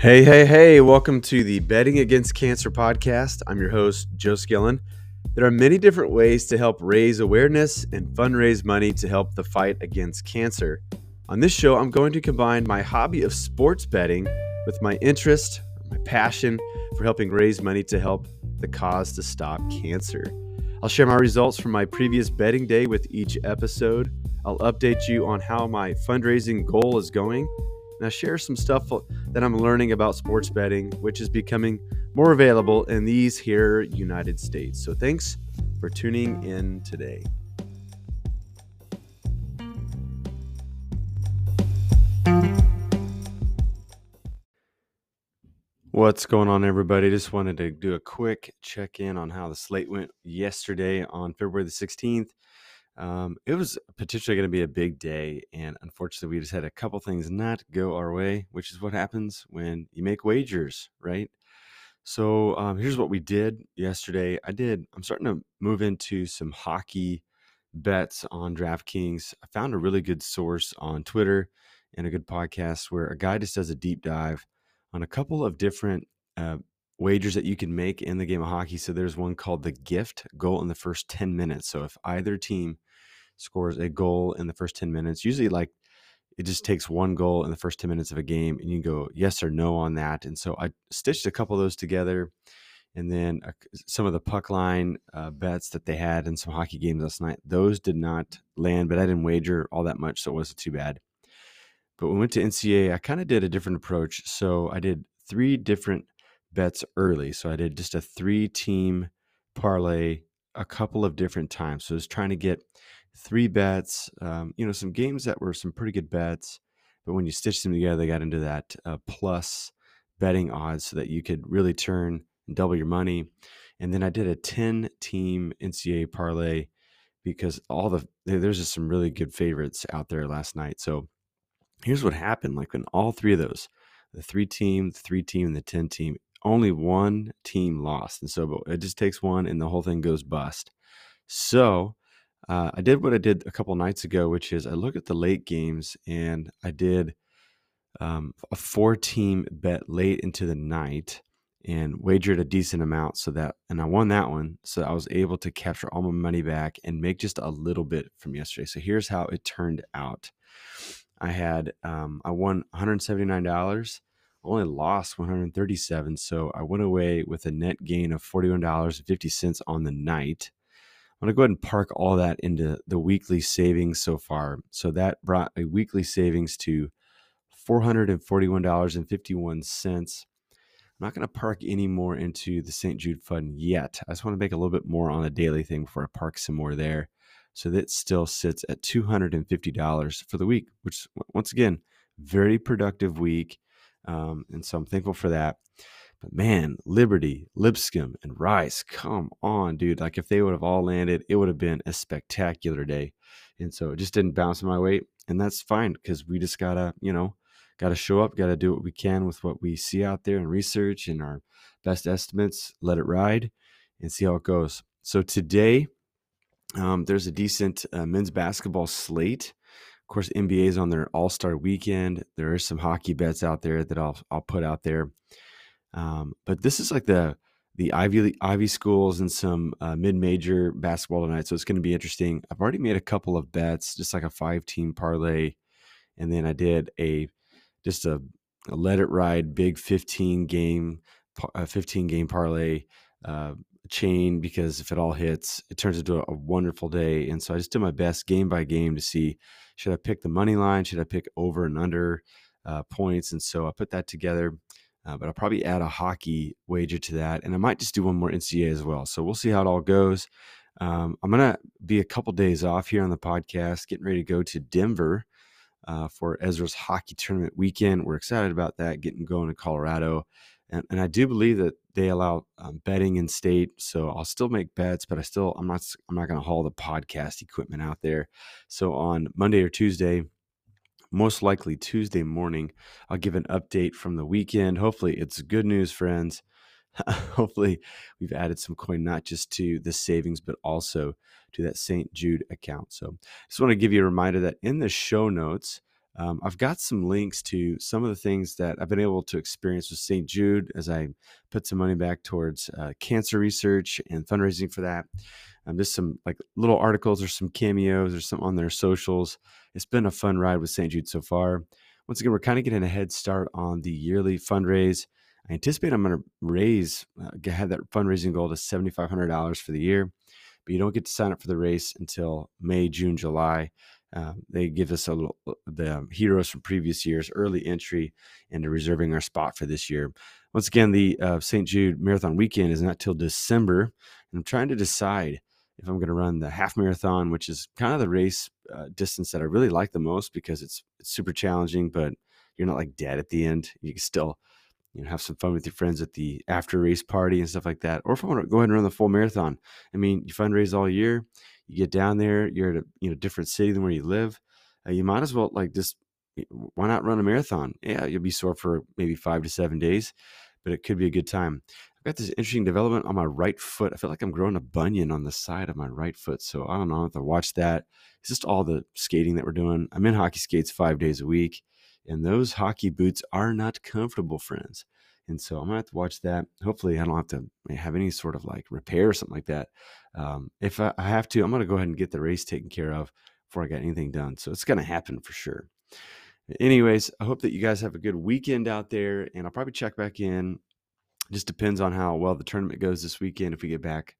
Hey, hey, hey, welcome to the Betting Against Cancer podcast. I'm your host, Joe Skillen. There are many different ways to help raise awareness and fundraise money to help the fight against cancer. On this show, I'm going to combine my hobby of sports betting with my interest, my passion for helping raise money to help the cause to stop cancer. I'll share my results from my previous betting day with each episode. I'll update you on how my fundraising goal is going and I share some stuff that I'm learning about sports betting, which is becoming more available in these here United States. So thanks for tuning in today. What's going on, everybody? Just wanted to do a quick check in on how the slate went yesterday on February the 16th. Um, it was potentially going to be a big day, and unfortunately, we just had a couple things not go our way, which is what happens when you make wagers, right? So um, here's what we did yesterday. I did. I'm starting to move into some hockey bets on DraftKings. I found a really good source on Twitter and a good podcast where a guy just does a deep dive on a couple of different uh, wagers that you can make in the game of hockey. So there's one called the gift goal in the first 10 minutes. So if either team scores a goal in the first 10 minutes. Usually, like it just takes one goal in the first 10 minutes of a game, and you go yes or no on that. And so I stitched a couple of those together. And then uh, some of the puck line uh, bets that they had in some hockey games last night, those did not land, but I didn't wager all that much, so it wasn't too bad. But when we went to NCA, I kind of did a different approach. So I did three different bets early. So I did just a three team parlay a couple of different times. So I was trying to get three bets, um, you know, some games that were some pretty good bets, but when you stitch them together, they got into that uh, plus betting odds so that you could really turn and double your money. And then I did a 10 team NCAA parlay because all the there's just some really good favorites out there last night. So here's what happened like in all three of those, the three team, the three team, and the 10 team, only one team lost. And so it just takes one and the whole thing goes bust. So uh, I did what I did a couple nights ago, which is I looked at the late games and I did um, a four team bet late into the night and wagered a decent amount so that and I won that one so I was able to capture all my money back and make just a little bit from yesterday. So here's how it turned out. I had um, I won $179 only lost 137 so i went away with a net gain of $41.50 on the night I'm going to go ahead and park all that into the weekly savings so far. So that brought a weekly savings to $441.51. I'm not going to park any more into the St. Jude Fund yet. I just want to make a little bit more on a daily thing before I park some more there. So that still sits at $250 for the week, which, once again, very productive week. Um, and so I'm thankful for that. But man, Liberty, Lipscomb, and Rice, come on, dude. Like if they would have all landed, it would have been a spectacular day. And so it just didn't bounce my way. And that's fine because we just gotta, you know, gotta show up, gotta do what we can with what we see out there and research and our best estimates, let it ride and see how it goes. So today, um, there's a decent uh, men's basketball slate. Of course, NBA is on their All Star weekend. There are some hockey bets out there that I'll I'll put out there. Um, but this is like the the Ivy Ivy schools and some uh, mid major basketball tonight, so it's going to be interesting. I've already made a couple of bets, just like a five team parlay, and then I did a just a, a let it ride big fifteen game a fifteen game parlay uh, chain because if it all hits, it turns into a, a wonderful day. And so I just did my best game by game to see should I pick the money line, should I pick over and under uh, points, and so I put that together uh, but I'll probably add a hockey wager to that, and I might just do one more NCAA as well. So we'll see how it all goes. Um, I'm gonna be a couple days off here on the podcast, getting ready to go to Denver uh, for Ezra's hockey tournament weekend. We're excited about that, getting going to Colorado, and, and I do believe that they allow um, betting in state. So I'll still make bets, but I still I'm not I'm not gonna haul the podcast equipment out there. So on Monday or Tuesday, most likely Tuesday morning. I'll give an update from the weekend. Hopefully, it's good news, friends. Hopefully, we've added some coin not just to the savings, but also to that St. Jude account. So, just want to give you a reminder that in the show notes, Um, I've got some links to some of the things that I've been able to experience with St. Jude as I put some money back towards uh, cancer research and fundraising for that. Um, just some like little articles or some cameos or some on their socials. It's been a fun ride with St. Jude so far. Once again, we're kind of getting a head start on the yearly fundraise. I anticipate I'm going to raise, uh, have that fundraising goal to $7,500 for the year, but you don't get to sign up for the race until May, June, July. Um, they give us a little uh, the heroes from previous years early entry into reserving our spot for this year. Once again, the uh, St. Jude Marathon weekend is not till December, and I'm trying to decide if I'm going to run the half marathon, which is kind of the race uh, distance that I really like the most because it's it's super challenging, but you're not like dead at the end. You can still you know have some fun with your friends at the after race party and stuff like that. Or if I want to go ahead and run the full marathon, I mean, you fundraise all year you get down there, you're at a you know different city than where you live. Uh, you might as well like just why not run a marathon? Yeah, you'll be sore for maybe five to seven days, but it could be a good time. I've got this interesting development on my right foot. I feel like I'm growing a bunion on the side of my right foot. So I don't know. if I watch that. It's just all the skating that we're doing. I'm in hockey skates five days a week, and those hockey boots are not comfortable, friends. And so I'm gonna have to watch that. Hopefully, I don't have to have any sort of like repair or something like that. Um, if I, I have to, I'm gonna go ahead and get the race taken care of before I got anything done. So it's gonna happen for sure. Anyways, I hope that you guys have a good weekend out there, and I'll probably check back in. It just depends on how well the tournament goes this weekend. If we get back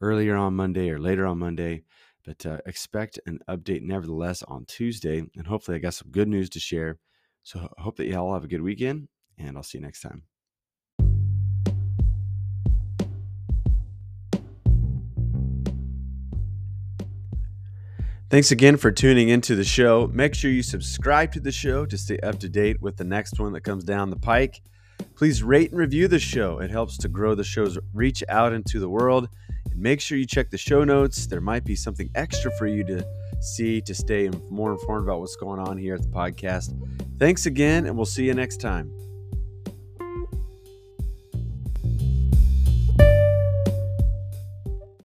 earlier on Monday or later on Monday, but uh, expect an update nevertheless on Tuesday, and hopefully I got some good news to share. So I hope that you all have a good weekend, and I'll see you next time. Thanks again for tuning into the show. Make sure you subscribe to the show to stay up to date with the next one that comes down the pike. Please rate and review the show. It helps to grow the show's reach out into the world. And make sure you check the show notes. There might be something extra for you to see to stay more informed about what's going on here at the podcast. Thanks again, and we'll see you next time.